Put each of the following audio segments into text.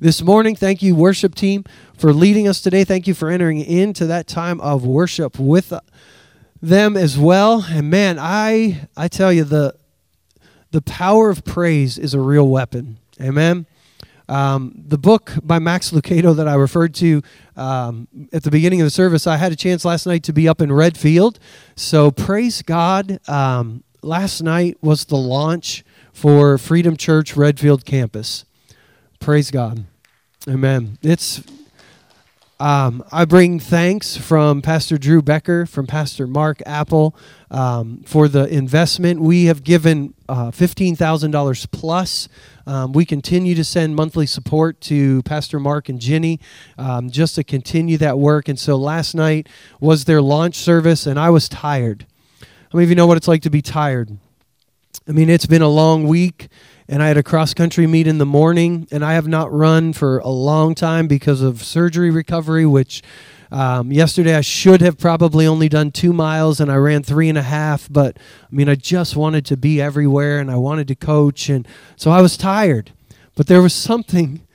this morning. Thank you, worship team, for leading us today. Thank you for entering into that time of worship with them as well. And man, I I tell you the the power of praise is a real weapon. Amen. Um, the book by Max Lucado that I referred to um, at the beginning of the service, I had a chance last night to be up in Redfield. So praise God. Um, last night was the launch for Freedom Church Redfield campus. Praise God. Amen. It's um, I bring thanks from Pastor Drew Becker, from Pastor Mark Apple um, for the investment. We have given uh, $15,000 plus. Um, we continue to send monthly support to Pastor Mark and Jenny um, just to continue that work. And so last night was their launch service, and I was tired. How many of you know what it's like to be tired? I mean, it's been a long week, and I had a cross country meet in the morning, and I have not run for a long time because of surgery recovery, which um, yesterday I should have probably only done two miles, and I ran three and a half. But I mean, I just wanted to be everywhere, and I wanted to coach, and so I was tired. But there was something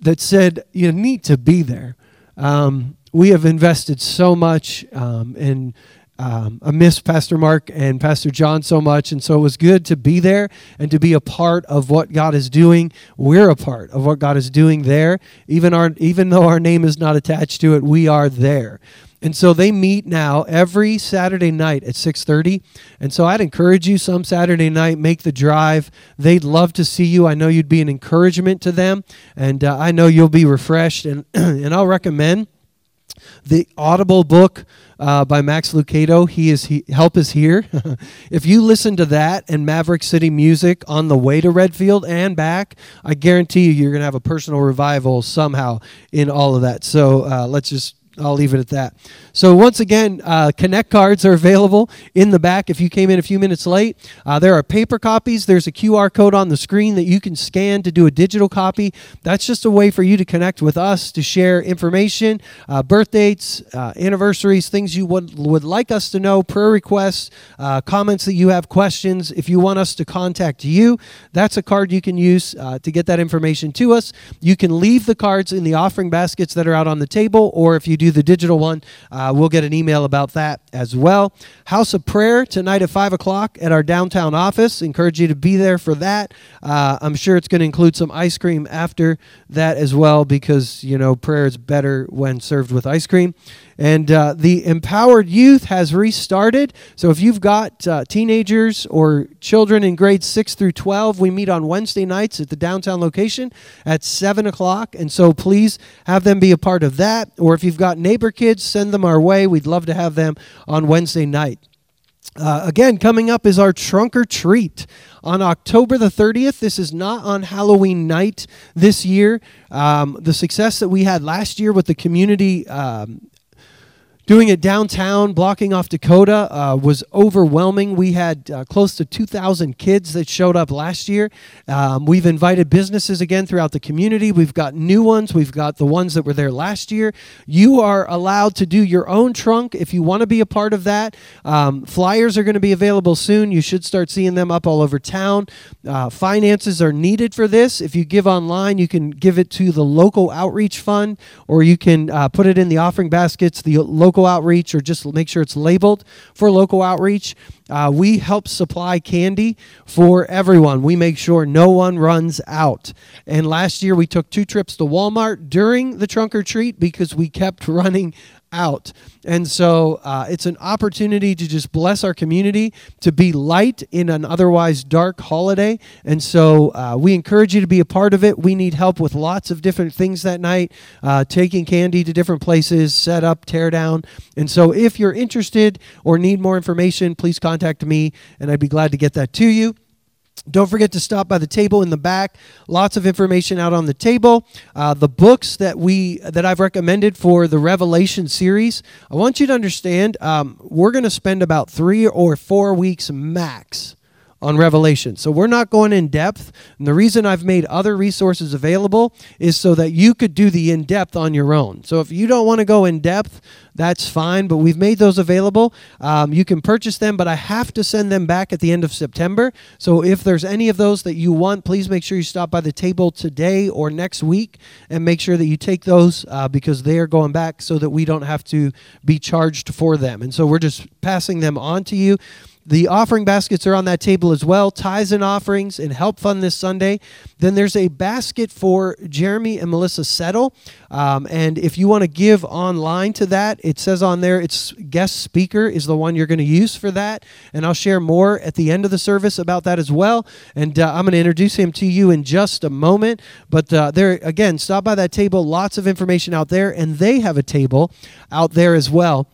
that said you need to be there. Um, we have invested so much um, in um, I miss Pastor Mark and Pastor John so much, and so it was good to be there and to be a part of what God is doing. We're a part of what God is doing there, even our even though our name is not attached to it, we are there. And so they meet now every Saturday night at 6:30. And so I'd encourage you some Saturday night make the drive. They'd love to see you. I know you'd be an encouragement to them, and uh, I know you'll be refreshed. And and I'll recommend the Audible book uh, by Max Lucado. He is he, help is here. if you listen to that and Maverick City music on the way to Redfield and back, I guarantee you you're to have a personal revival somehow in all of that. So uh, let's just I'll leave it at that. So once again, uh, Connect cards are available in the back. If you came in a few minutes late, uh, there are paper copies. There's a QR code on the screen that you can scan to do a digital copy. That's just a way for you to connect with us to share information, uh, birth dates, uh, anniversaries, things you would would like us to know, prayer requests, uh, comments that you have, questions. If you want us to contact you, that's a card you can use uh, to get that information to us. You can leave the cards in the offering baskets that are out on the table, or if you do do the digital one, uh, we'll get an email about that as well. House of Prayer tonight at 5 o'clock at our downtown office. Encourage you to be there for that. Uh, I'm sure it's going to include some ice cream after that as well because, you know, prayer is better when served with ice cream. And uh, the Empowered Youth has restarted. So if you've got uh, teenagers or children in grades 6 through 12, we meet on Wednesday nights at the downtown location at 7 o'clock. And so please have them be a part of that. Or if you've got neighbor kids, send them our way. We'd love to have them on Wednesday night. Uh, again, coming up is our trunk or treat on October the 30th. This is not on Halloween night this year. Um, the success that we had last year with the community um, Doing it downtown, blocking off Dakota, uh, was overwhelming. We had uh, close to 2,000 kids that showed up last year. Um, we've invited businesses again throughout the community. We've got new ones. We've got the ones that were there last year. You are allowed to do your own trunk if you want to be a part of that. Um, flyers are going to be available soon. You should start seeing them up all over town. Uh, finances are needed for this. If you give online, you can give it to the local outreach fund or you can uh, put it in the offering baskets. The local local outreach or just make sure it's labeled for local outreach. Uh, we help supply candy for everyone. We make sure no one runs out. And last year we took two trips to Walmart during the trunk or treat because we kept running out. And so uh, it's an opportunity to just bless our community, to be light in an otherwise dark holiday. And so uh, we encourage you to be a part of it. We need help with lots of different things that night, uh, taking candy to different places, set up, tear down. And so if you're interested or need more information, please contact me, and I'd be glad to get that to you. Don't forget to stop by the table in the back. Lots of information out on the table. Uh, the books that we that I've recommended for the Revelation series. I want you to understand. Um, we're going to spend about three or four weeks max on Revelation. So we're not going in depth. And the reason I've made other resources available is so that you could do the in depth on your own. So if you don't want to go in depth, that's fine. But we've made those available. Um, you can purchase them, but I have to send them back at the end of September. So if there's any of those that you want, please make sure you stop by the table today or next week and make sure that you take those uh, because they are going back so that we don't have to be charged for them. And so we're just passing them on to you. The offering baskets are on that table as well. Tithes and offerings and help fund this Sunday. Then there's a basket for Jeremy and Melissa Settle. Um, and if you want to give online to that, it says on there it's guest speaker is the one you're going to use for that. And I'll share more at the end of the service about that as well. And uh, I'm going to introduce him to you in just a moment. But uh, there, again, stop by that table. Lots of information out there. And they have a table out there as well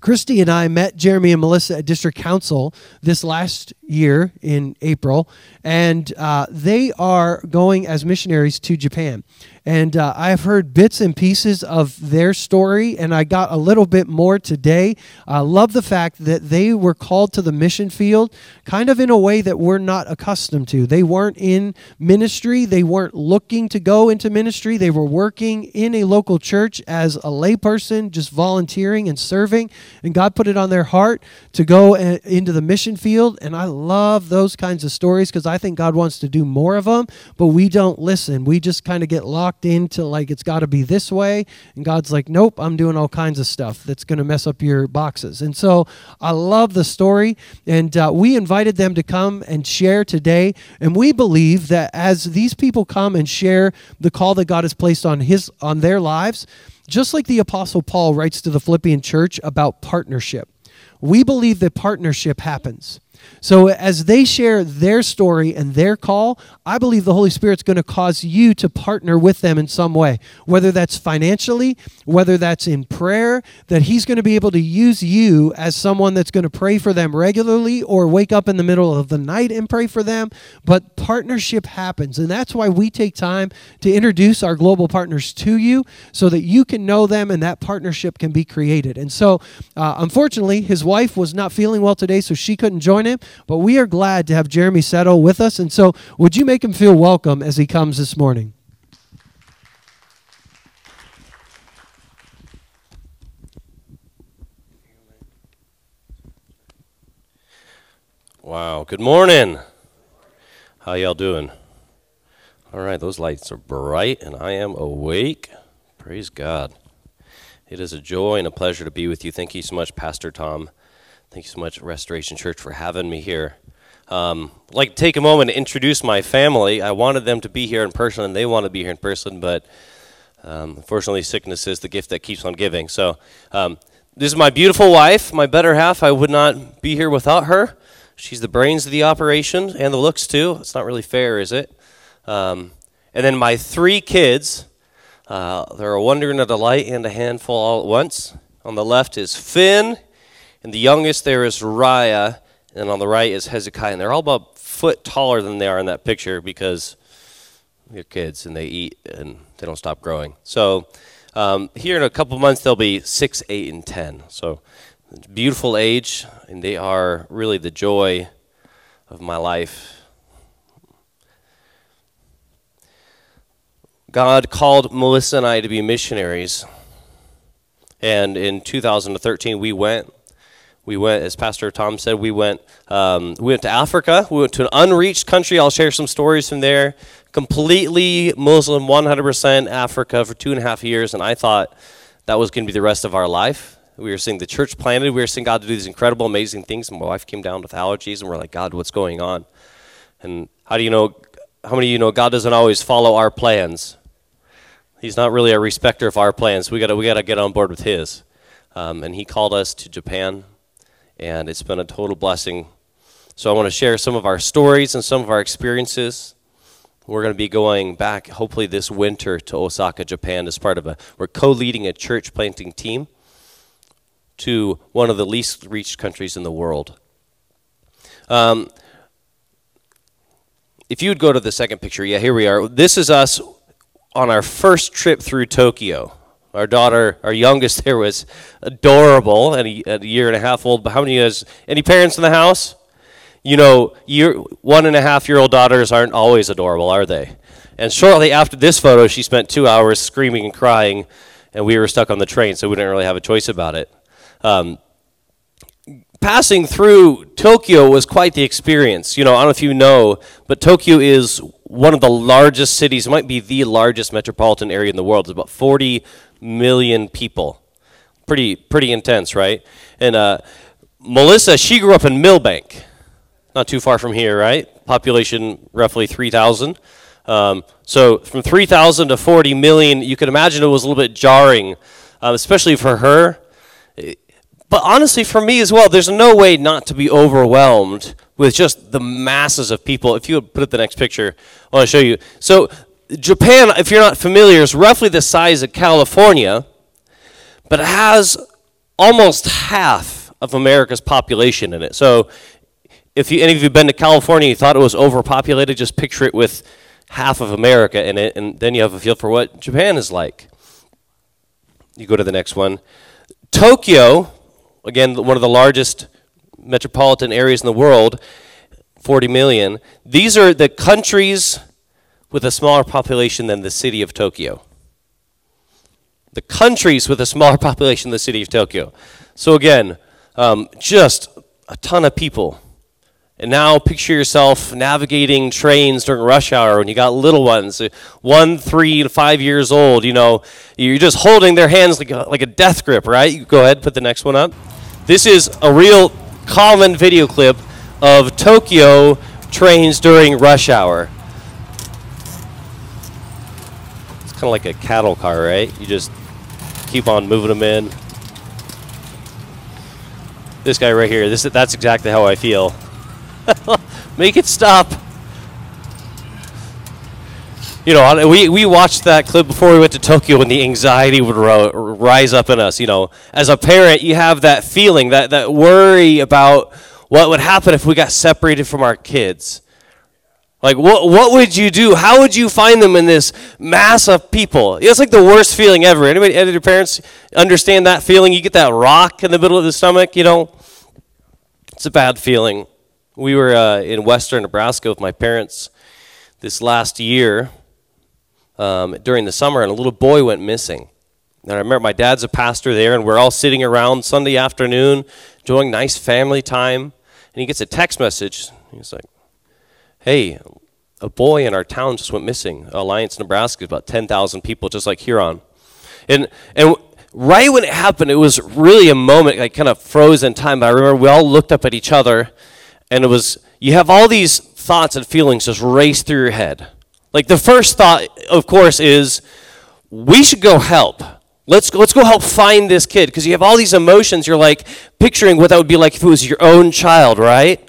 Christy and I met Jeremy and Melissa at District Council this last year in April, and uh, they are going as missionaries to Japan. And uh, I've heard bits and pieces of their story, and I got a little bit more today. I love the fact that they were called to the mission field kind of in a way that we're not accustomed to. They weren't in ministry, they weren't looking to go into ministry. They were working in a local church as a layperson, just volunteering and serving. And God put it on their heart to go a- into the mission field. And I love those kinds of stories because I think God wants to do more of them, but we don't listen. We just kind of get locked locked into like it's got to be this way and god's like nope i'm doing all kinds of stuff that's going to mess up your boxes. And so i love the story and uh, we invited them to come and share today and we believe that as these people come and share the call that god has placed on his on their lives just like the apostle paul writes to the philippian church about partnership we believe that partnership happens so, as they share their story and their call, I believe the Holy Spirit's going to cause you to partner with them in some way, whether that's financially, whether that's in prayer, that He's going to be able to use you as someone that's going to pray for them regularly or wake up in the middle of the night and pray for them. But partnership happens. And that's why we take time to introduce our global partners to you so that you can know them and that partnership can be created. And so, uh, unfortunately, his wife was not feeling well today, so she couldn't join him But we are glad to have Jeremy Settle with us. And so, would you make him feel welcome as he comes this morning? Wow. Good morning. How y'all doing? All right, those lights are bright and I am awake. Praise God. It is a joy and a pleasure to be with you. Thank you so much, Pastor Tom. Thank you so much, Restoration Church, for having me here. Um, I'd like to take a moment to introduce my family. I wanted them to be here in person, and they want to be here in person, but um, unfortunately, sickness is the gift that keeps on giving. So, um, this is my beautiful wife, my better half. I would not be here without her. She's the brains of the operation and the looks, too. It's not really fair, is it? Um, and then my three kids. Uh, they're a wonder and a delight and a handful all at once. On the left is Finn. And the youngest there is Raya, and on the right is Hezekiah. And they're all about foot taller than they are in that picture because they're kids and they eat and they don't stop growing. So um, here in a couple months, they'll be six, eight, and ten. So beautiful age, and they are really the joy of my life. God called Melissa and I to be missionaries. And in 2013, we went we went, as Pastor Tom said, we went, um, we went to Africa. We went to an unreached country. I'll share some stories from there. Completely Muslim, 100% Africa for two and a half years, and I thought that was going to be the rest of our life. We were seeing the church planted. We were seeing God do these incredible, amazing things. And my wife came down with allergies, and we're like, God, what's going on? And how do you know? How many of you know God doesn't always follow our plans? He's not really a respecter of our plans. We got we got to get on board with His. Um, and He called us to Japan and it's been a total blessing. So I want to share some of our stories and some of our experiences. We're going to be going back, hopefully, this winter to Osaka, Japan, as part of a. We're co leading a church planting team to one of the least reached countries in the world. Um, if you would go to the second picture, yeah, here we are. This is us on our first trip through Tokyo. Our daughter, our youngest there was adorable and a, year and a half old. But how many has any parents in the house? you know, your one and a half year old daughters aren't always adorable, are they? And shortly after this photo, she spent two hours screaming and crying, and we were stuck on the train, so we didn't really have a choice about it. Um, passing through Tokyo was quite the experience. You know, I don't know if you know, but Tokyo is one of the largest cities, it might be the largest metropolitan area in the world. It's about 40 million people. Pretty, pretty intense, right? And uh, Melissa, she grew up in Milbank, not too far from here, right? Population roughly 3,000. Um, so from 3,000 to 40 million, you can imagine it was a little bit jarring, um, especially for her. But honestly, for me as well, there's no way not to be overwhelmed with just the masses of people. If you would put up the next picture, I want to show you. So, Japan, if you're not familiar, is roughly the size of California, but it has almost half of America's population in it. So, if you, any of you have been to California, you thought it was overpopulated, just picture it with half of America in it, and then you have a feel for what Japan is like. You go to the next one. Tokyo, again, one of the largest metropolitan areas in the world, 40 million. These are the countries with a smaller population than the city of Tokyo. The countries with a smaller population than the city of Tokyo. So, again, um, just a ton of people and now picture yourself navigating trains during rush hour when you got little ones, uh, one, three, and five years old. You know, you're just holding their hands like a, like a death grip, right? You go ahead, put the next one up. This is a real common video clip of Tokyo trains during rush hour. It's kind of like a cattle car, right? You just keep on moving them in. This guy right here, this that's exactly how I feel. Make it stop. You know, we, we watched that clip before we went to Tokyo and the anxiety would rise up in us. You know, as a parent, you have that feeling, that, that worry about what would happen if we got separated from our kids. Like, what, what would you do? How would you find them in this mass of people? It's like the worst feeling ever. Anybody, any of your parents understand that feeling? You get that rock in the middle of the stomach, you know? It's a bad feeling. We were uh, in western Nebraska with my parents this last year um, during the summer, and a little boy went missing. And I remember my dad's a pastor there, and we're all sitting around Sunday afternoon, enjoying nice family time. And he gets a text message. He's like, Hey, a boy in our town just went missing. Alliance, Nebraska, about 10,000 people, just like Huron. And, and right when it happened, it was really a moment, like kind of frozen time. But I remember we all looked up at each other and it was you have all these thoughts and feelings just race through your head. Like the first thought, of course, is we should go help. Let's go, let's go help find this kid because you have all these emotions. You're like picturing what that would be like if it was your own child, right?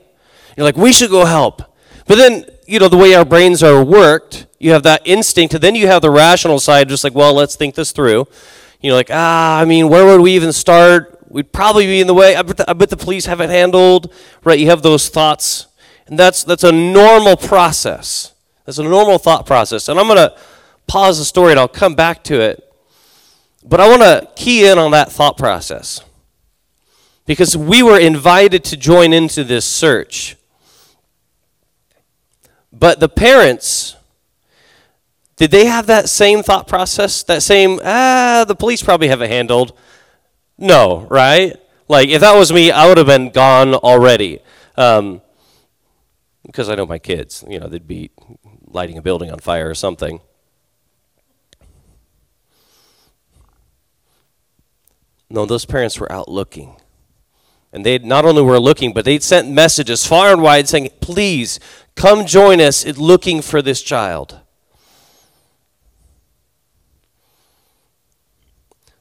You're like, we should go help. But then, you know, the way our brains are worked, you have that instinct, and then you have the rational side, just like, well, let's think this through. You know, like, ah, I mean, where would we even start? we'd probably be in the way. I bet, the, I bet the police have it handled, right? You have those thoughts. And that's, that's a normal process. That's a normal thought process. And I'm going to pause the story and I'll come back to it. But I want to key in on that thought process. Because we were invited to join into this search. But the parents, did they have that same thought process? That same, ah, the police probably have it handled. No, right? Like, if that was me, I would have been gone already. Um, because I know my kids, you know, they'd be lighting a building on fire or something. No, those parents were out looking. And they not only were looking, but they'd sent messages far and wide saying, please come join us in looking for this child.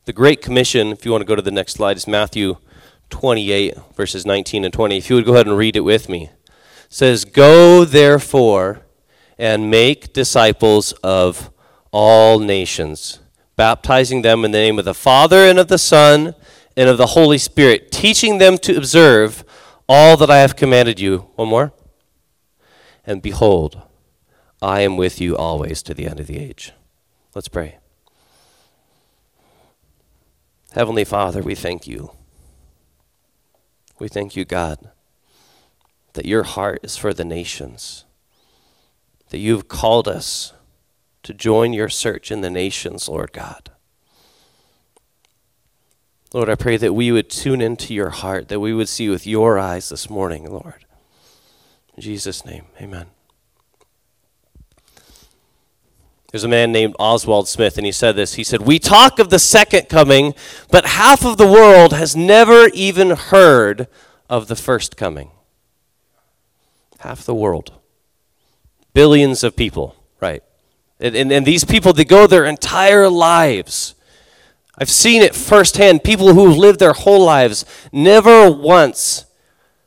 The Great Commission, if you want to go to the next slide, is Matthew 28, verses 19 and 20. If you would go ahead and read it with me. It says, Go therefore and make disciples of all nations, baptizing them in the name of the Father and of the Son and of the Holy Spirit, teaching them to observe all that I have commanded you. One more. And behold, I am with you always to the end of the age. Let's pray. Heavenly Father, we thank you. We thank you, God, that your heart is for the nations, that you've called us to join your search in the nations, Lord God. Lord, I pray that we would tune into your heart, that we would see with your eyes this morning, Lord. In Jesus' name, amen. There's a man named Oswald Smith, and he said this. He said, We talk of the second coming, but half of the world has never even heard of the first coming. Half the world. Billions of people, right? And, and, and these people, they go their entire lives. I've seen it firsthand. People who've lived their whole lives never once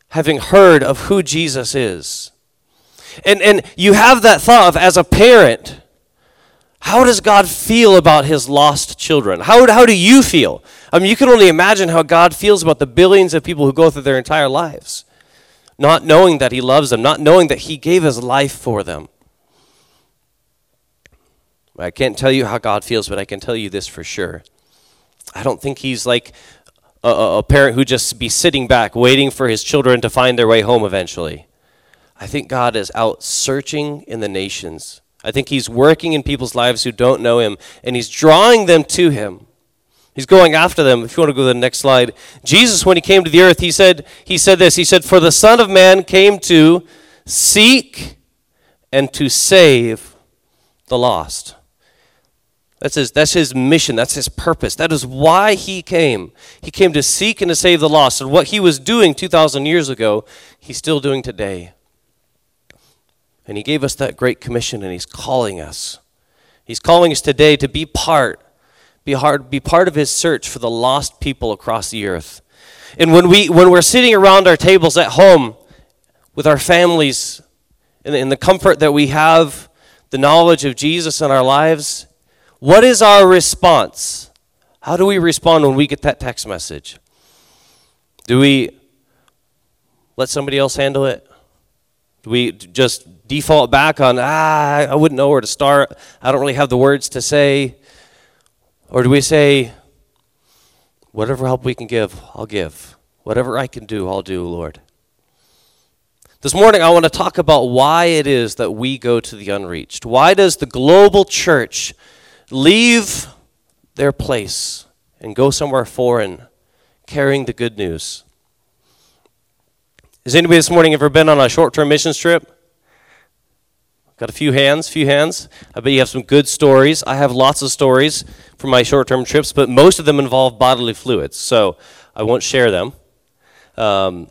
having heard of who Jesus is. And, and you have that thought of, as a parent, how does God feel about his lost children? How, how do you feel? I mean, you can only imagine how God feels about the billions of people who go through their entire lives, not knowing that he loves them, not knowing that he gave his life for them. I can't tell you how God feels, but I can tell you this for sure. I don't think he's like a, a parent who just be sitting back waiting for his children to find their way home eventually. I think God is out searching in the nations I think he's working in people's lives who don't know him, and he's drawing them to him. He's going after them. If you want to go to the next slide. Jesus, when he came to the earth, he said, he said this. He said, For the Son of Man came to seek and to save the lost. That's his, that's his mission. That's his purpose. That is why he came. He came to seek and to save the lost. And what he was doing 2,000 years ago, he's still doing today. And He gave us that great commission, and He's calling us. He's calling us today to be part, be, hard, be part of His search for the lost people across the earth. And when, we, when we're sitting around our tables at home with our families, in the comfort that we have, the knowledge of Jesus in our lives, what is our response? How do we respond when we get that text message? Do we let somebody else handle it? Do we just default back on, ah, I wouldn't know where to start. I don't really have the words to say. Or do we say, whatever help we can give, I'll give. Whatever I can do, I'll do, Lord. This morning, I want to talk about why it is that we go to the unreached. Why does the global church leave their place and go somewhere foreign carrying the good news? Has anybody this morning ever been on a short term missions trip? Got a few hands, few hands. I bet you have some good stories. I have lots of stories from my short term trips, but most of them involve bodily fluids, so I won't share them. Um,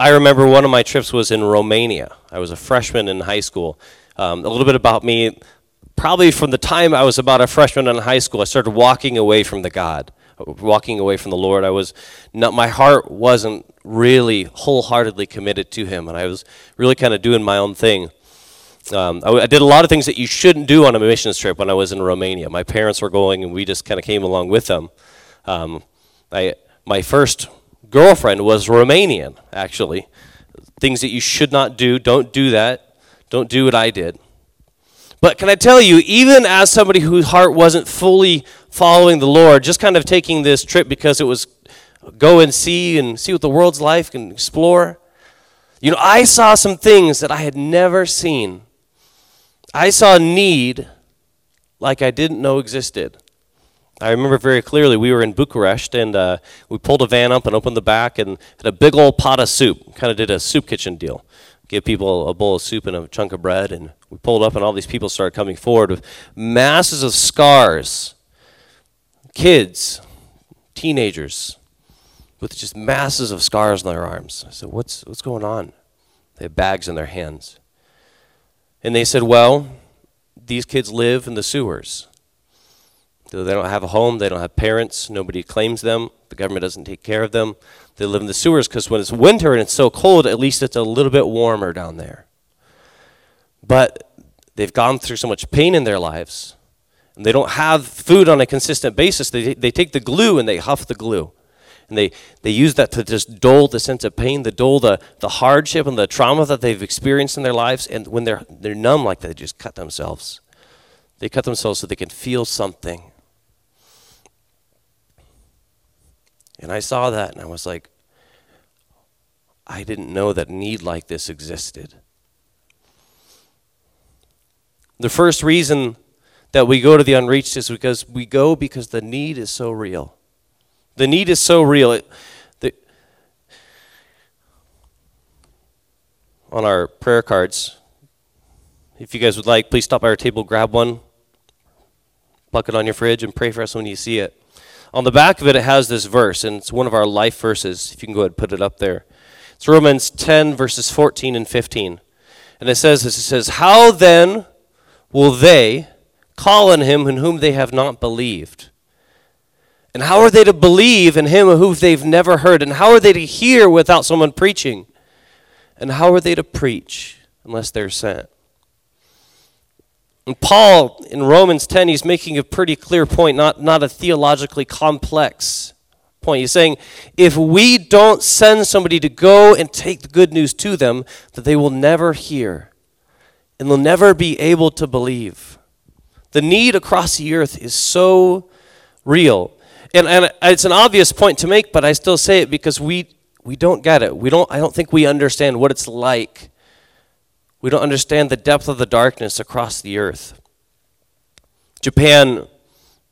I remember one of my trips was in Romania. I was a freshman in high school. Um, a little bit about me probably from the time I was about a freshman in high school, I started walking away from the God, walking away from the Lord. I was not, my heart wasn't really wholeheartedly committed to Him, and I was really kind of doing my own thing. Um, I, I, did a lot of things that you shouldn't do on a missions trip when I was in Romania. My parents were going, and we just kind of came along with them. Um, I, my first girlfriend was Romanian, actually. Things that you should not do, don't do that. Don't do what I did. But can I tell you, even as somebody whose heart wasn't fully following the Lord, just kind of taking this trip because it was go and see and see what the world's life can explore, you know, I saw some things that I had never seen I saw need like I didn't know existed. I remember very clearly we were in Bucharest and uh, we pulled a van up and opened the back and had a big old pot of soup. Kind of did a soup kitchen deal. Give people a bowl of soup and a chunk of bread. And we pulled up and all these people started coming forward with masses of scars. Kids, teenagers, with just masses of scars on their arms. I said, What's, what's going on? They have bags in their hands. And they said, well, these kids live in the sewers. They don't have a home, they don't have parents, nobody claims them, the government doesn't take care of them. They live in the sewers because when it's winter and it's so cold, at least it's a little bit warmer down there. But they've gone through so much pain in their lives, and they don't have food on a consistent basis. They, they take the glue and they huff the glue. And they, they use that to just dull the sense of pain, the dull the, the hardship and the trauma that they've experienced in their lives. And when they're, they're numb like that, they just cut themselves. They cut themselves so they can feel something. And I saw that and I was like, I didn't know that need like this existed. The first reason that we go to the unreached is because we go because the need is so real. The need is so real. It, the, on our prayer cards, if you guys would like, please stop by our table, grab one, pluck it on your fridge, and pray for us when you see it. On the back of it, it has this verse, and it's one of our life verses. If you can go ahead and put it up there. It's Romans 10, verses 14 and 15. And it says this It says, How then will they call on him in whom they have not believed? And how are they to believe in him whom they've never heard? And how are they to hear without someone preaching? And how are they to preach unless they're sent? And Paul in Romans 10, he's making a pretty clear point, not, not a theologically complex point. He's saying if we don't send somebody to go and take the good news to them, that they will never hear and they'll never be able to believe. The need across the earth is so real. And, and it's an obvious point to make, but I still say it because we, we don't get it. We don't, I don't think we understand what it's like. We don't understand the depth of the darkness across the earth. Japan,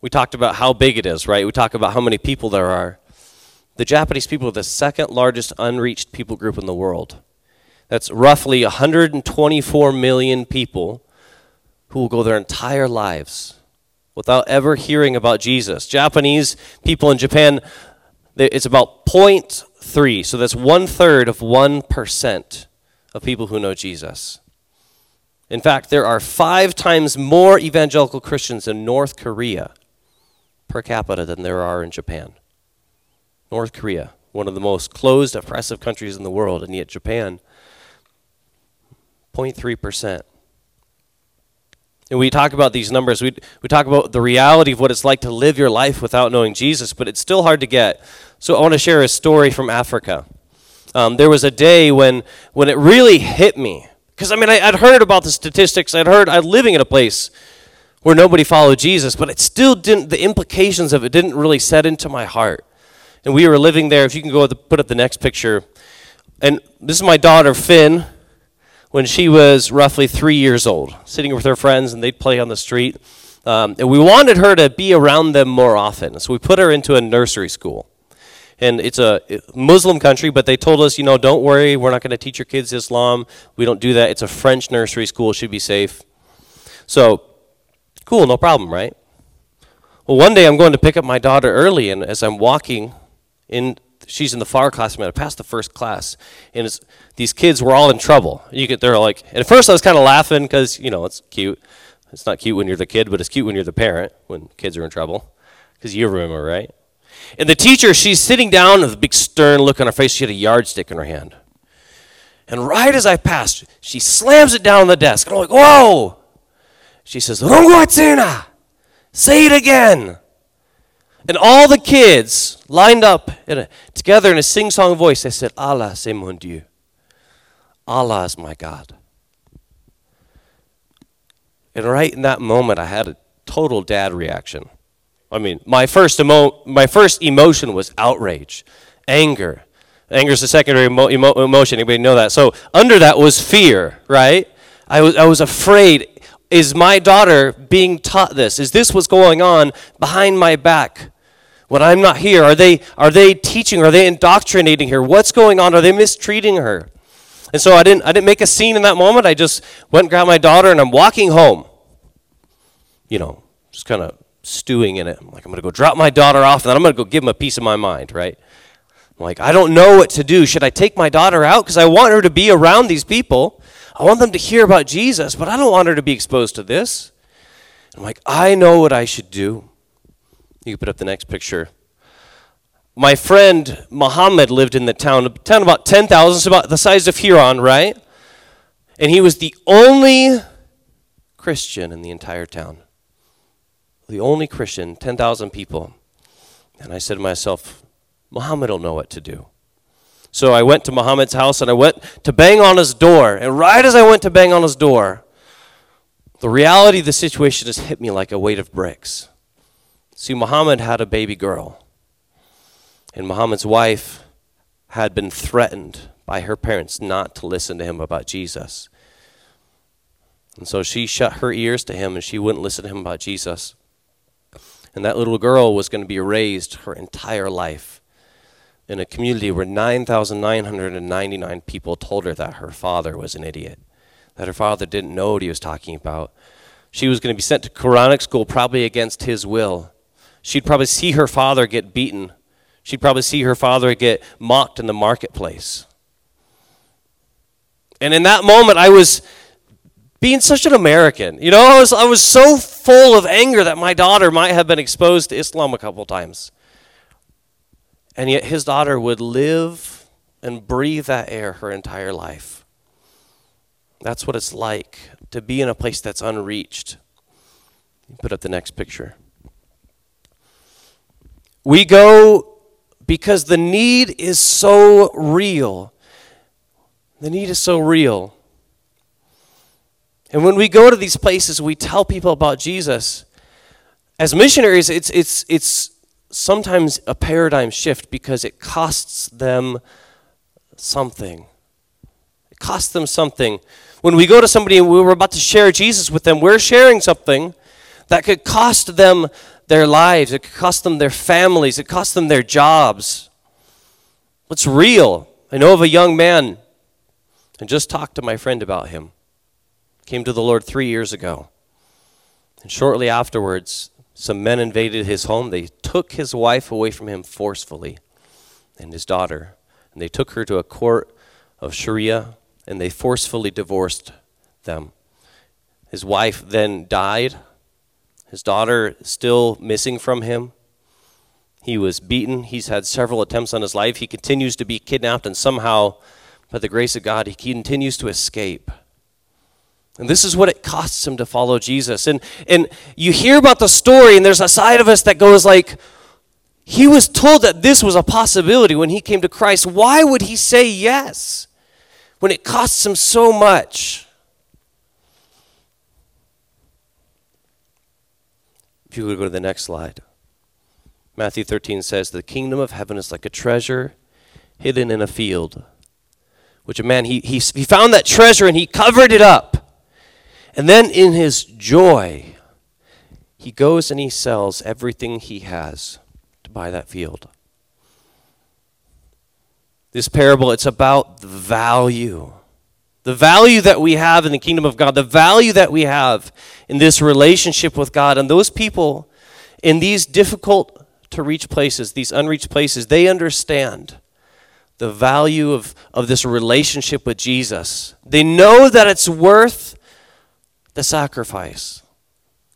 we talked about how big it is, right? We talk about how many people there are. The Japanese people are the second largest unreached people group in the world. That's roughly 124 million people who will go their entire lives without ever hearing about Jesus. Japanese people in Japan, it's about 0.3, so that's one third of 1% of people who know Jesus. In fact, there are five times more evangelical Christians in North Korea per capita than there are in Japan. North Korea, one of the most closed, oppressive countries in the world, and yet Japan, 0.3%. And we talk about these numbers. We, we talk about the reality of what it's like to live your life without knowing Jesus, but it's still hard to get. So I want to share a story from Africa. Um, there was a day when, when it really hit me. Because, I mean, I, would heard about the statistics. I'd heard, I'm living in a place where nobody followed Jesus, but it still didn't, the implications of it didn't really set into my heart. And we were living there. If you can go put up the next picture. And this is my daughter, Finn when she was roughly three years old, sitting with her friends, and they'd play on the street. Um, and we wanted her to be around them more often, so we put her into a nursery school. And it's a Muslim country, but they told us, you know, don't worry, we're not going to teach your kids Islam. We don't do that. It's a French nursery school, should be safe. So, cool, no problem, right? Well, one day I'm going to pick up my daughter early, and as I'm walking in she's in the far class. I, passed the first class, and these kids were all in trouble. You get they're like, at first I was kind of laughing because you know it's cute. It's not cute when you're the kid, but it's cute when you're the parent when kids are in trouble, because you remember, right? And the teacher, she's sitting down with a big stern look on her face. She had a yardstick in her hand. And right as I passed, she slams it down on the desk. And I'm like, whoa! She says, Rongo Say it again. And all the kids lined up in a, together in a sing song voice. They said, Allah, c'est mon Dieu. Allah is my God. And right in that moment, I had a total dad reaction. I mean, my first, emo- my first emotion was outrage, anger. Anger is a secondary emo- emo- emotion. Anybody know that? So under that was fear, right? I was, I was afraid. Is my daughter being taught this? Is this what's going on behind my back when I'm not here? Are they, are they teaching? Are they indoctrinating her? What's going on? Are they mistreating her? And so I didn't, I didn't make a scene in that moment. I just went and grabbed my daughter and I'm walking home. You know, just kind of stewing in it. I'm like, I'm going to go drop my daughter off and then I'm going to go give him a piece of my mind, right? I'm like, I don't know what to do. Should I take my daughter out? Because I want her to be around these people. I want them to hear about Jesus, but I don't want her to be exposed to this. I'm like, I know what I should do. You can put up the next picture. My friend Muhammad lived in the town, town about 10,000, so about the size of Huron, right? And he was the only Christian in the entire town. The only Christian, 10,000 people. And I said to myself, Muhammad will know what to do. So I went to Muhammad's house and I went to bang on his door. And right as I went to bang on his door, the reality of the situation just hit me like a weight of bricks. See, Muhammad had a baby girl, and Muhammad's wife had been threatened by her parents not to listen to him about Jesus. And so she shut her ears to him and she wouldn't listen to him about Jesus. And that little girl was going to be raised her entire life in a community where 9,999 people told her that her father was an idiot, that her father didn't know what he was talking about. She was going to be sent to Quranic school probably against his will. She'd probably see her father get beaten. She'd probably see her father get mocked in the marketplace. And in that moment, I was being such an American. You know, I was, I was so full of anger that my daughter might have been exposed to Islam a couple times. And yet his daughter would live and breathe that air her entire life. That's what it's like to be in a place that's unreached. Put up the next picture. We go because the need is so real. The need is so real. And when we go to these places, we tell people about Jesus. As missionaries, it's, it's, it's sometimes a paradigm shift because it costs them something. It costs them something. When we go to somebody and we're about to share Jesus with them, we're sharing something that could cost them their lives, it could cost them their families, it cost them their jobs. It's real. I know of a young man, and just talked to my friend about him came to the Lord three years ago. And shortly afterwards, some men invaded his home. They took his wife away from him forcefully and his daughter. And they took her to a court of Sharia and they forcefully divorced them. His wife then died. His daughter still missing from him. He was beaten. He's had several attempts on his life. He continues to be kidnapped, and somehow, by the grace of God, he continues to escape. And this is what it costs him to follow Jesus. And, and you hear about the story, and there's a side of us that goes like, he was told that this was a possibility when he came to Christ. Why would he say yes when it costs him so much? If you would go to the next slide. Matthew 13 says, The kingdom of heaven is like a treasure hidden in a field, which a man, he, he, he found that treasure and he covered it up. And then in his joy, he goes and he sells everything he has to buy that field. This parable, it's about the value. The value that we have in the kingdom of God, the value that we have in this relationship with God. And those people in these difficult to reach places, these unreached places, they understand the value of, of this relationship with Jesus. They know that it's worth the sacrifice.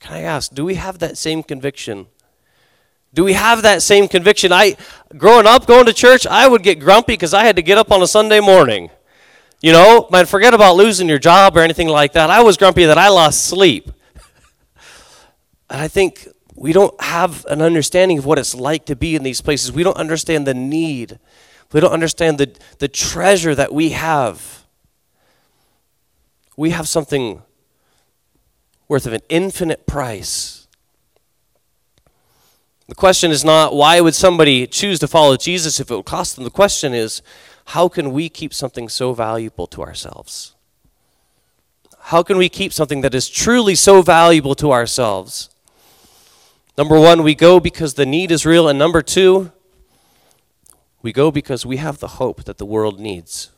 Can I ask, do we have that same conviction? Do we have that same conviction? I growing up going to church, I would get grumpy because I had to get up on a Sunday morning. You know, man, forget about losing your job or anything like that. I was grumpy that I lost sleep. And I think we don't have an understanding of what it's like to be in these places. We don't understand the need. We don't understand the, the treasure that we have. We have something worth of an infinite price. The question is not why would somebody choose to follow Jesus if it would cost them? The question is how can we keep something so valuable to ourselves? How can we keep something that is truly so valuable to ourselves? Number one, we go because the need is real. And number two, we go because we have the hope that the world needs.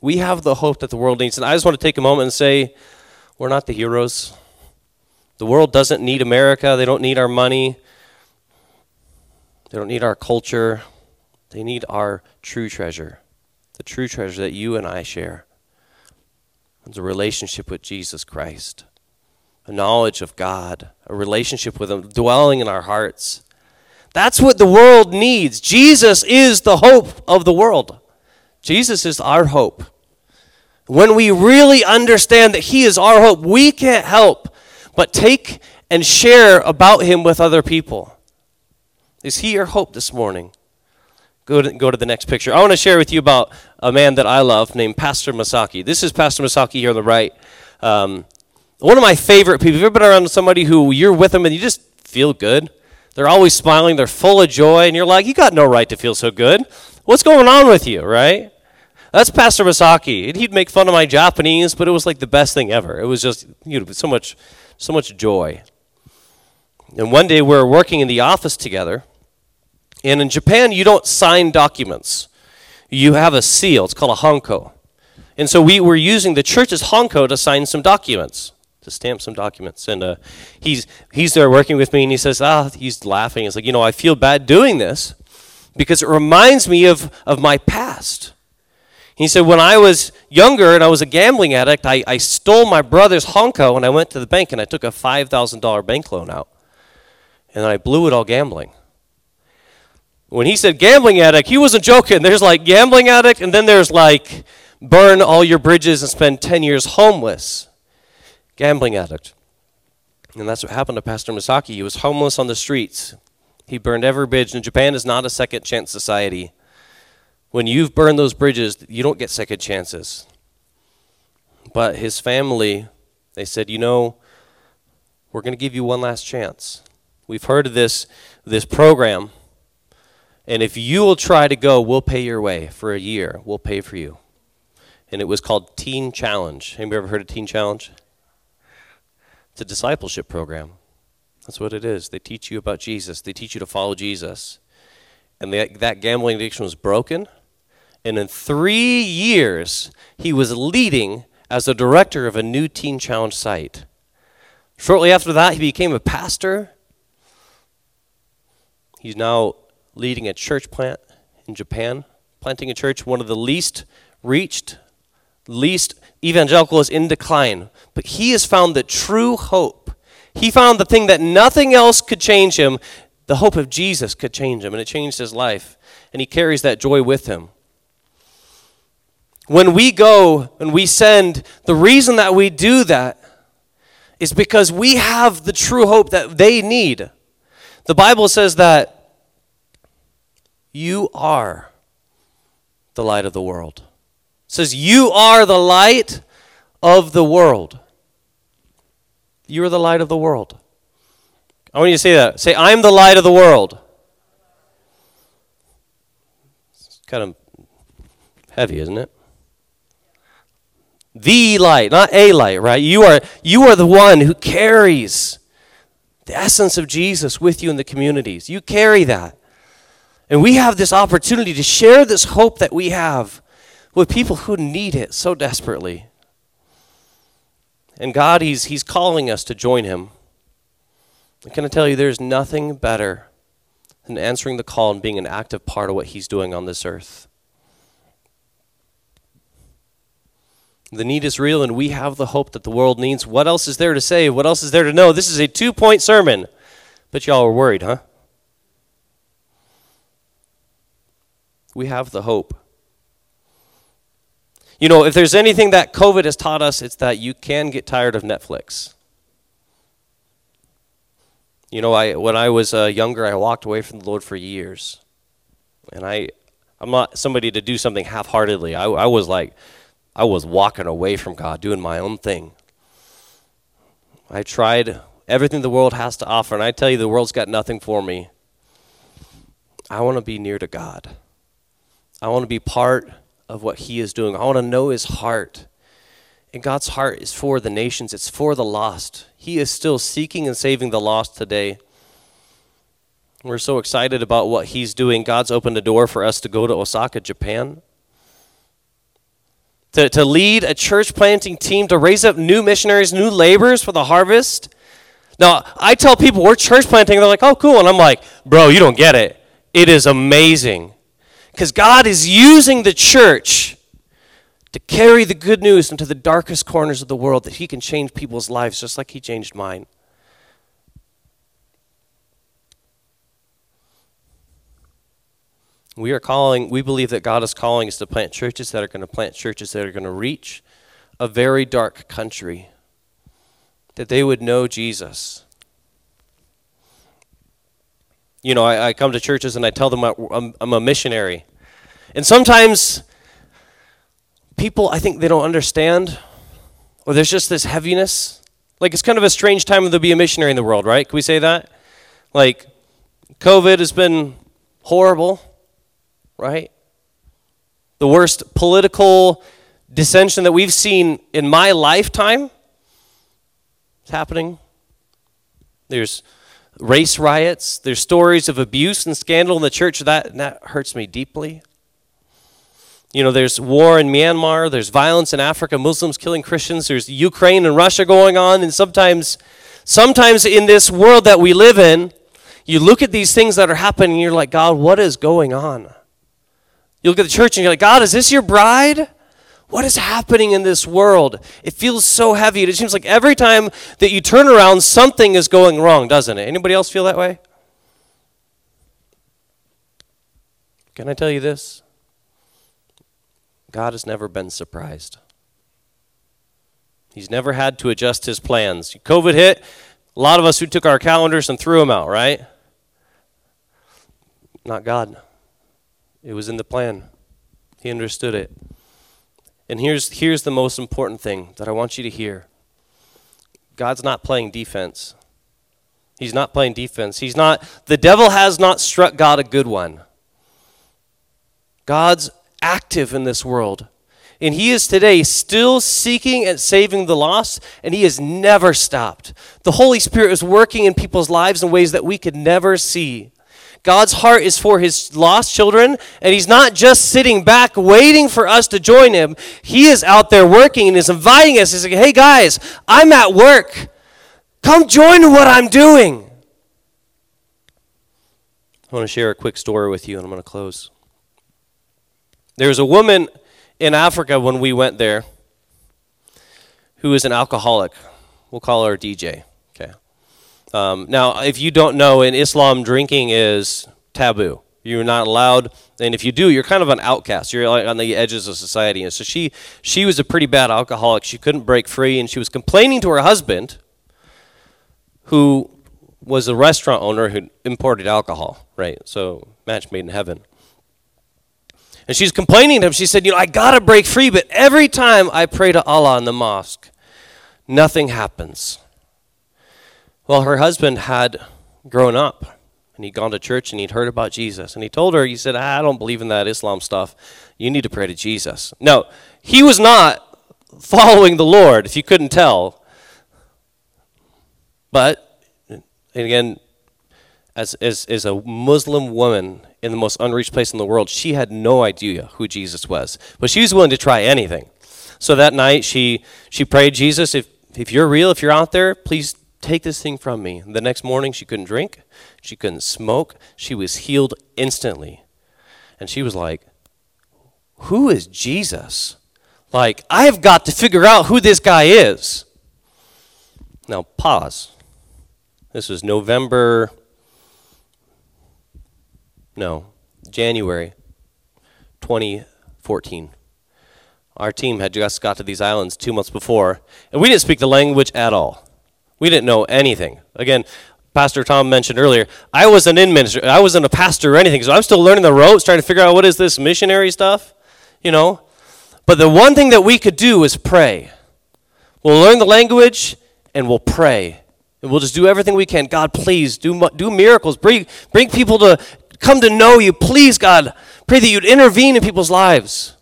We have the hope that the world needs. And I just want to take a moment and say, we're not the heroes. The world doesn't need America. They don't need our money. They don't need our culture. They need our true treasure, the true treasure that you and I share. It's a relationship with Jesus Christ, a knowledge of God, a relationship with Him dwelling in our hearts. That's what the world needs. Jesus is the hope of the world. Jesus is our hope. When we really understand that He is our hope, we can't help but take and share about Him with other people. Is He your hope this morning? Go to, go to the next picture. I want to share with you about a man that I love named Pastor Masaki. This is Pastor Masaki here on the right. Um, one of my favorite people. Have you ever been around somebody who you're with them and you just feel good? They're always smiling, they're full of joy, and you're like, you got no right to feel so good. What's going on with you, right? That's Pastor Masaki. And he'd make fun of my Japanese, but it was like the best thing ever. It was just you know, so much so much joy. And one day we were working in the office together. And in Japan, you don't sign documents. You have a seal. It's called a hanko. And so we were using the church's hanko to sign some documents, to stamp some documents. And uh, he's, he's there working with me, and he says, ah, he's laughing. He's like, you know, I feel bad doing this because it reminds me of, of my past. He said, when I was younger and I was a gambling addict, I, I stole my brother's hanko and I went to the bank and I took a $5,000 bank loan out. And I blew it all gambling. When he said gambling addict, he wasn't joking. There's like gambling addict, and then there's like burn all your bridges and spend 10 years homeless. Gambling addict. And that's what happened to Pastor Masaki. He was homeless on the streets. He burned every bridge, and Japan is not a second chance society. When you've burned those bridges, you don't get second chances. But his family, they said, you know, we're going to give you one last chance. We've heard of this, this program, and if you will try to go, we'll pay your way for a year. We'll pay for you. And it was called Teen Challenge. Anybody ever heard of Teen Challenge? It's a discipleship program. That's what it is. They teach you about Jesus. They teach you to follow Jesus. And that, that gambling addiction was broken and in three years, he was leading as a director of a new Teen Challenge site. Shortly after that, he became a pastor. He's now leading a church plant in Japan, planting a church, one of the least reached, least evangelical is in decline. But he has found the true hope. He found the thing that nothing else could change him. The hope of Jesus could change him, and it changed his life. And he carries that joy with him. When we go and we send, the reason that we do that is because we have the true hope that they need. The Bible says that you are the light of the world. It says you are the light of the world. You are the light of the world. I want you to say that. Say, I'm the light of the world. It's kind of heavy, isn't it? The light, not a light, right? You are, you are the one who carries the essence of Jesus with you in the communities. You carry that. And we have this opportunity to share this hope that we have with people who need it so desperately. And God, He's, he's calling us to join Him. I'm going to tell you, there's nothing better than answering the call and being an active part of what He's doing on this earth. The need is real, and we have the hope that the world needs. What else is there to say? What else is there to know? This is a two point sermon. But y'all are worried, huh? We have the hope. You know, if there's anything that COVID has taught us, it's that you can get tired of Netflix. You know, I when I was uh, younger, I walked away from the Lord for years, and I, I'm not somebody to do something half-heartedly. I, I was like, I was walking away from God, doing my own thing. I tried everything the world has to offer, and I tell you, the world's got nothing for me. I want to be near to God. I want to be part of what He is doing. I want to know His heart. And God's heart is for the nations, it's for the lost. He is still seeking and saving the lost today. We're so excited about what He's doing. God's opened a door for us to go to Osaka, Japan to, to lead a church planting team, to raise up new missionaries, new laborers for the harvest. Now, I tell people we're church planting, they're like, oh, cool. And I'm like, bro, you don't get it. It is amazing. Because God is using the church to carry the good news into the darkest corners of the world, that He can change people's lives just like He changed mine. We are calling, we believe that God is calling us to plant churches that are going to plant churches that are going to reach a very dark country, that they would know Jesus. You know, I, I come to churches and I tell them I'm, I'm a missionary. And sometimes people, I think they don't understand, or there's just this heaviness. Like, it's kind of a strange time to be a missionary in the world, right? Can we say that? Like, COVID has been horrible right? the worst political dissension that we've seen in my lifetime is happening. There's race riots, there's stories of abuse and scandal in the church. That, that hurts me deeply. You know, there's war in Myanmar, there's violence in Africa, Muslims killing Christians, there's Ukraine and Russia going on, and sometimes sometimes in this world that we live in, you look at these things that are happening and you're like, God, what is going on? You look at the church and you're like, God, is this your bride? What is happening in this world? It feels so heavy. It seems like every time that you turn around, something is going wrong, doesn't it? Anybody else feel that way? Can I tell you this? God has never been surprised. He's never had to adjust his plans. COVID hit, a lot of us who took our calendars and threw them out, right? Not God. It was in the plan. He understood it. And here's, here's the most important thing that I want you to hear God's not playing defense. He's not playing defense. He's not, the devil has not struck God a good one. God's active in this world. And he is today still seeking and saving the lost, and he has never stopped. The Holy Spirit is working in people's lives in ways that we could never see. God's heart is for his lost children, and he's not just sitting back waiting for us to join him. He is out there working and is inviting us. He's like, hey guys, I'm at work. Come join what I'm doing. I want to share a quick story with you, and I'm going to close. There was a woman in Africa when we went there who is an alcoholic. We'll call her DJ. Um, now, if you don't know, in Islam, drinking is taboo. You're not allowed, and if you do, you're kind of an outcast. You're on the edges of society. And so she, she was a pretty bad alcoholic. She couldn't break free, and she was complaining to her husband, who was a restaurant owner who imported alcohol. Right. So match made in heaven. And she's complaining to him. She said, You know, I got to break free, but every time I pray to Allah in the mosque, nothing happens. Well, her husband had grown up and he'd gone to church and he'd heard about Jesus. And he told her, He said, I don't believe in that Islam stuff. You need to pray to Jesus. No, he was not following the Lord, if you couldn't tell. But, again, as, as, as a Muslim woman in the most unreached place in the world, she had no idea who Jesus was. But she was willing to try anything. So that night, she, she prayed, Jesus, if, if you're real, if you're out there, please take this thing from me. The next morning, she couldn't drink, she couldn't smoke, she was healed instantly. And she was like, Who is Jesus? Like, I've got to figure out who this guy is. Now, pause. This was November no, January 2014. Our team had just got to these islands two months before, and we didn't speak the language at all. We didn't know anything. Again, Pastor Tom mentioned earlier, I wasn't in ministry. I wasn't a pastor or anything, so I'm still learning the ropes, trying to figure out what is this missionary stuff, you know. But the one thing that we could do is pray. We'll learn the language and we'll pray. And we'll just do everything we can. God, please do, do miracles. Bring, bring people to come to know you. Please, God, pray that you'd intervene in people's lives.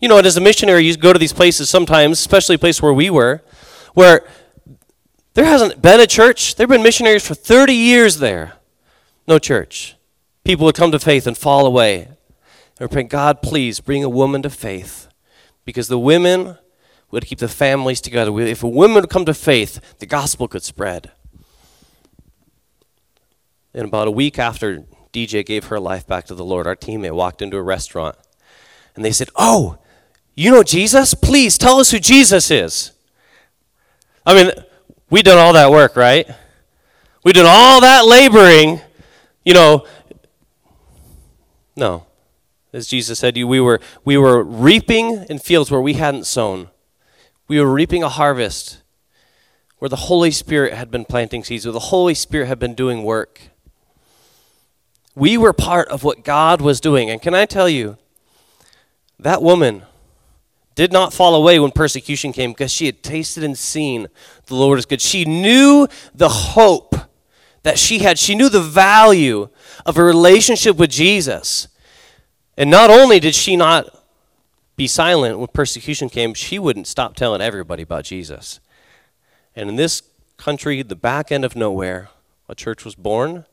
You know, and as a missionary, you go to these places sometimes, especially a place where we were, where there hasn't been a church. There have been missionaries for 30 years there. No church. People would come to faith and fall away. And praying, God, please bring a woman to faith. Because the women would keep the families together. If a woman would come to faith, the gospel could spread. And about a week after DJ gave her life back to the Lord, our teammate walked into a restaurant and they said, Oh, you know Jesus? Please tell us who Jesus is. I mean, we done all that work, right? We did all that laboring, you know. No. As Jesus said, we were, we were reaping in fields where we hadn't sown. We were reaping a harvest where the Holy Spirit had been planting seeds, where the Holy Spirit had been doing work. We were part of what God was doing. And can I tell you, that woman did not fall away when persecution came because she had tasted and seen the Lord is good. She knew the hope that she had, she knew the value of a relationship with Jesus. And not only did she not be silent when persecution came, she wouldn't stop telling everybody about Jesus. And in this country, the back end of nowhere, a church was born.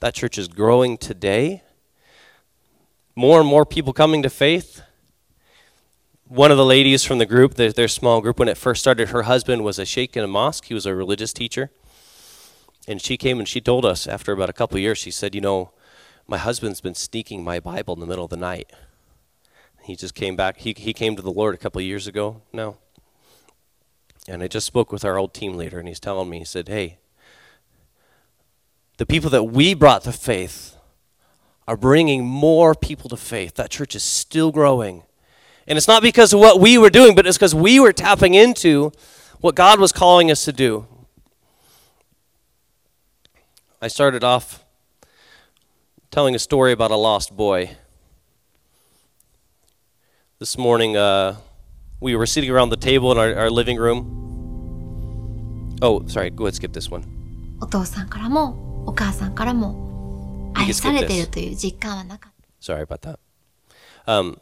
That church is growing today. More and more people coming to faith. One of the ladies from the group, their, their small group, when it first started, her husband was a sheikh in a mosque. He was a religious teacher. And she came and she told us after about a couple years, she said, You know, my husband's been sneaking my Bible in the middle of the night. He just came back. He, he came to the Lord a couple years ago now. And I just spoke with our old team leader, and he's telling me, he said, Hey, the people that we brought to faith are bringing more people to faith. That church is still growing. And it's not because of what we were doing, but it's because we were tapping into what God was calling us to do. I started off telling a story about a lost boy. This morning, uh, we were sitting around the table in our, our living room. Oh, sorry, go ahead, skip this one. お父さんからもお母さんからも愛されているという実感はなかった Sorry about that. Um,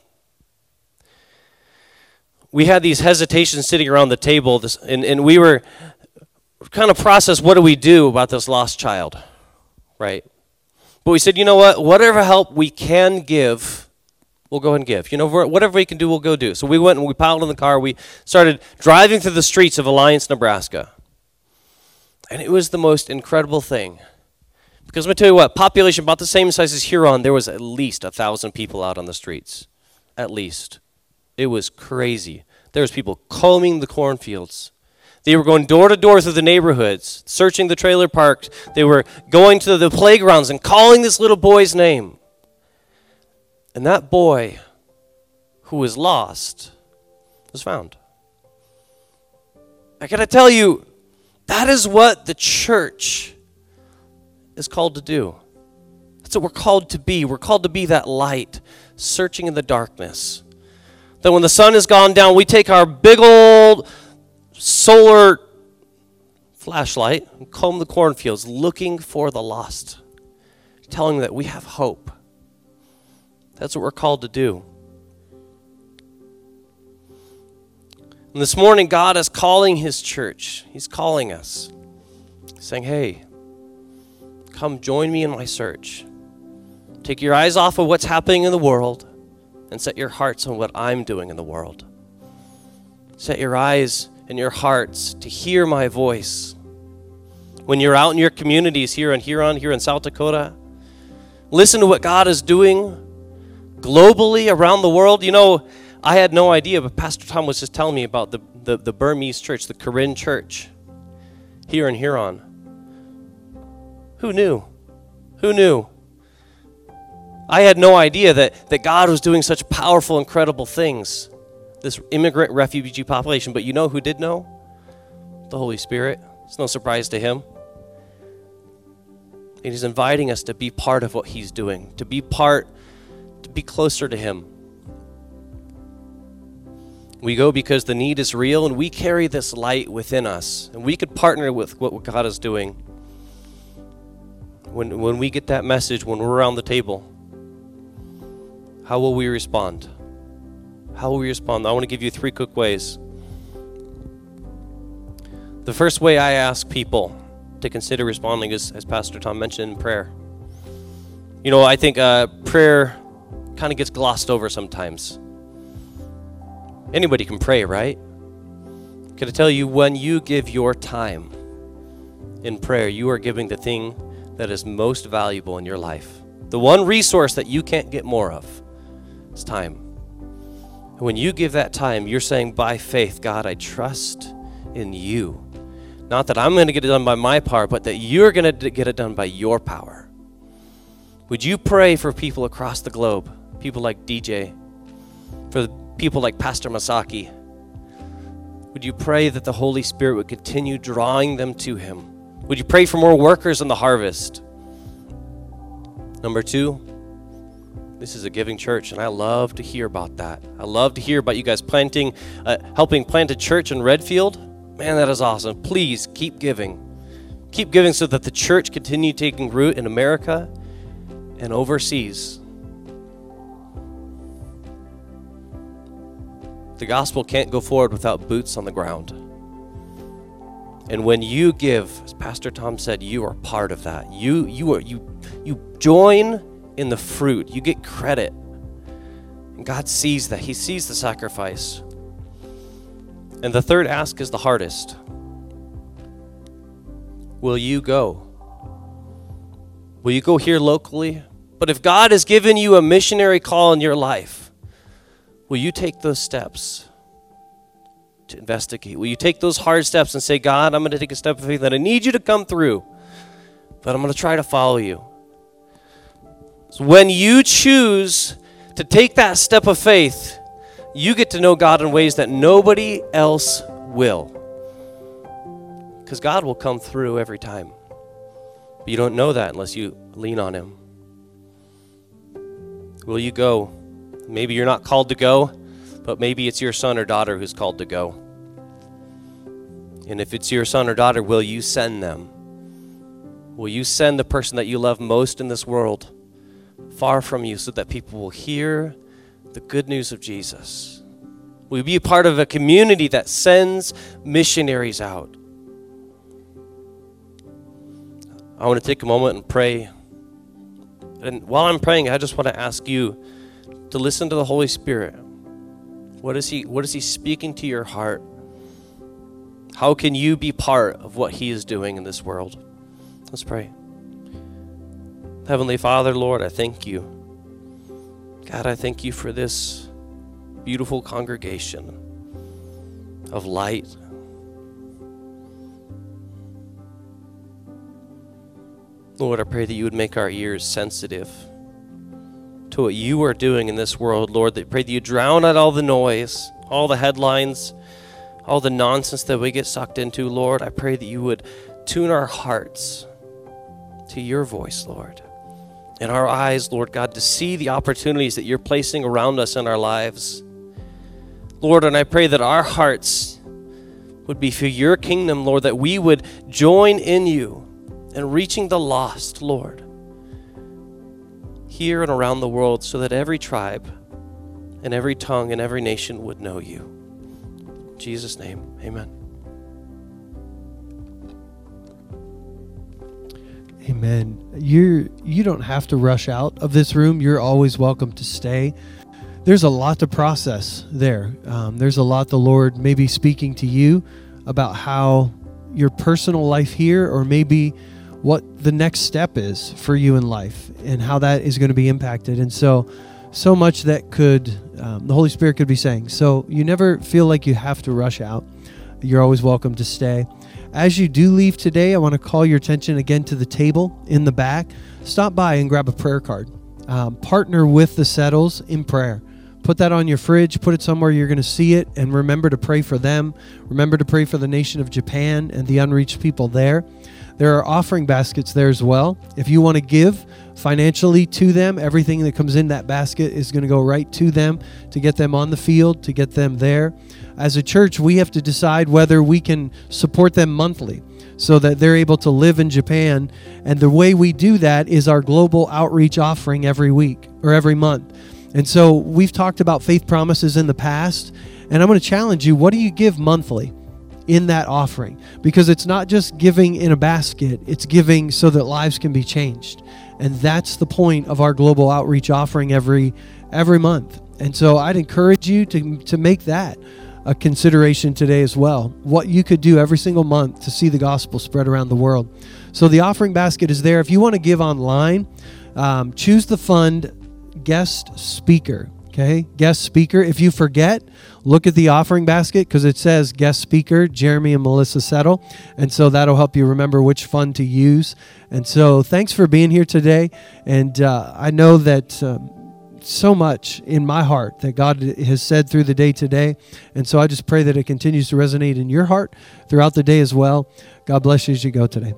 we had these hesitations sitting around the table, this, and, and we were kind of process what do we do about this lost child, right? But we said, you know what? Whatever help we can give, we'll go and give. You know, whatever we can do, we'll go do. So we went and we piled in the car. We started driving through the streets of Alliance, Nebraska. And it was the most incredible thing. Because let me tell you what, population about the same size as Huron, there was at least a thousand people out on the streets. At least. It was crazy. There was people combing the cornfields. They were going door to door through the neighborhoods, searching the trailer parks. They were going to the playgrounds and calling this little boy's name. And that boy who was lost was found. I gotta tell you, that is what the church is called to do. That's what we're called to be. We're called to be that light, searching in the darkness. That when the sun has gone down, we take our big old solar flashlight and comb the cornfields looking for the lost, telling them that we have hope. That's what we're called to do. And this morning, God is calling His church. He's calling us, saying, Hey, come join me in my search. Take your eyes off of what's happening in the world and set your hearts on what I'm doing in the world. Set your eyes and your hearts to hear my voice. When you're out in your communities here in Huron, here in South Dakota, listen to what God is doing globally around the world. You know, I had no idea, but Pastor Tom was just telling me about the, the, the Burmese church, the Karen church here in Huron. Who knew? Who knew? I had no idea that, that God was doing such powerful, incredible things. This immigrant refugee population. But you know who did know? The Holy Spirit. It's no surprise to him. And he's inviting us to be part of what he's doing, to be part, to be closer to him. We go because the need is real and we carry this light within us. And we could partner with what God is doing. When, when we get that message, when we're around the table, how will we respond? How will we respond? I want to give you three quick ways. The first way I ask people to consider responding is, as Pastor Tom mentioned, in prayer. You know, I think uh, prayer kind of gets glossed over sometimes. Anybody can pray, right? Can I tell you, when you give your time in prayer, you are giving the thing that is most valuable in your life. The one resource that you can't get more of is time. And when you give that time, you're saying, by faith, God, I trust in you. Not that I'm going to get it done by my power, but that you're going to get it done by your power. Would you pray for people across the globe, people like DJ, for people like Pastor Masaki? Would you pray that the Holy Spirit would continue drawing them to Him? Would you pray for more workers in the harvest? Number two, this is a giving church, and I love to hear about that. I love to hear about you guys planting, uh, helping plant a church in Redfield. Man, that is awesome. Please keep giving. Keep giving so that the church continue taking root in America and overseas. The gospel can't go forward without boots on the ground. And when you give, as Pastor Tom said, you are part of that. You you are you you join in the fruit. You get credit. And God sees that. He sees the sacrifice. And the third ask is the hardest. Will you go? Will you go here locally? But if God has given you a missionary call in your life, will you take those steps to investigate? Will you take those hard steps and say, God, I'm going to take a step of faith that I need you to come through, but I'm going to try to follow you? When you choose to take that step of faith, you get to know God in ways that nobody else will. Because God will come through every time. But you don't know that unless you lean on Him. Will you go? Maybe you're not called to go, but maybe it's your son or daughter who's called to go. And if it's your son or daughter, will you send them? Will you send the person that you love most in this world far from you so that people will hear the good news of Jesus? We be a part of a community that sends missionaries out? I want to take a moment and pray and while I'm praying, I just want to ask you to listen to the Holy Spirit. What is he what is he speaking to your heart? How can you be part of what he is doing in this world? Let's pray. Heavenly Father, Lord, I thank you. God, I thank you for this beautiful congregation of light Lord, I pray that you would make our ears sensitive to what you are doing in this world, Lord. That pray that you drown out all the noise, all the headlines, all the nonsense that we get sucked into, Lord. I pray that you would tune our hearts to your voice, Lord. And our eyes, Lord God, to see the opportunities that you're placing around us in our lives. Lord, and I pray that our hearts would be for your kingdom, Lord, that we would join in you and reaching the lost, Lord, here and around the world so that every tribe and every tongue and every nation would know you. In Jesus' name, amen. Amen. You're you don't have to rush out of this room. You're always welcome to stay. There's a lot to process there. Um, there's a lot the Lord may be speaking to you about how your personal life here, or maybe what the next step is for you in life and how that is going to be impacted. And so, so much that could, um, the Holy Spirit could be saying. So you never feel like you have to rush out. You're always welcome to stay. As you do leave today, I want to call your attention again to the table in the back. Stop by and grab a prayer card. Um, partner with the Settles in prayer. Put that on your fridge, put it somewhere you're going to see it, and remember to pray for them. Remember to pray for the nation of Japan and the unreached people there. There are offering baskets there as well. If you want to give financially to them, everything that comes in that basket is going to go right to them to get them on the field, to get them there. As a church, we have to decide whether we can support them monthly so that they're able to live in Japan. And the way we do that is our global outreach offering every week or every month. And so we've talked about faith promises in the past, and I'm going to challenge you what do you give monthly? In that offering because it's not just giving in a basket, it's giving so that lives can be changed. And that's the point of our global outreach offering every every month. And so I'd encourage you to to make that a consideration today as well. What you could do every single month to see the gospel spread around the world. So the offering basket is there. If you want to give online, um, choose the fund guest speaker. Okay, guest speaker. If you forget, look at the offering basket because it says guest speaker, Jeremy and Melissa Settle. And so that'll help you remember which fund to use. And so thanks for being here today. And uh, I know that. Um, so much in my heart that God has said through the day today. And so I just pray that it continues to resonate in your heart throughout the day as well. God bless you as you go today.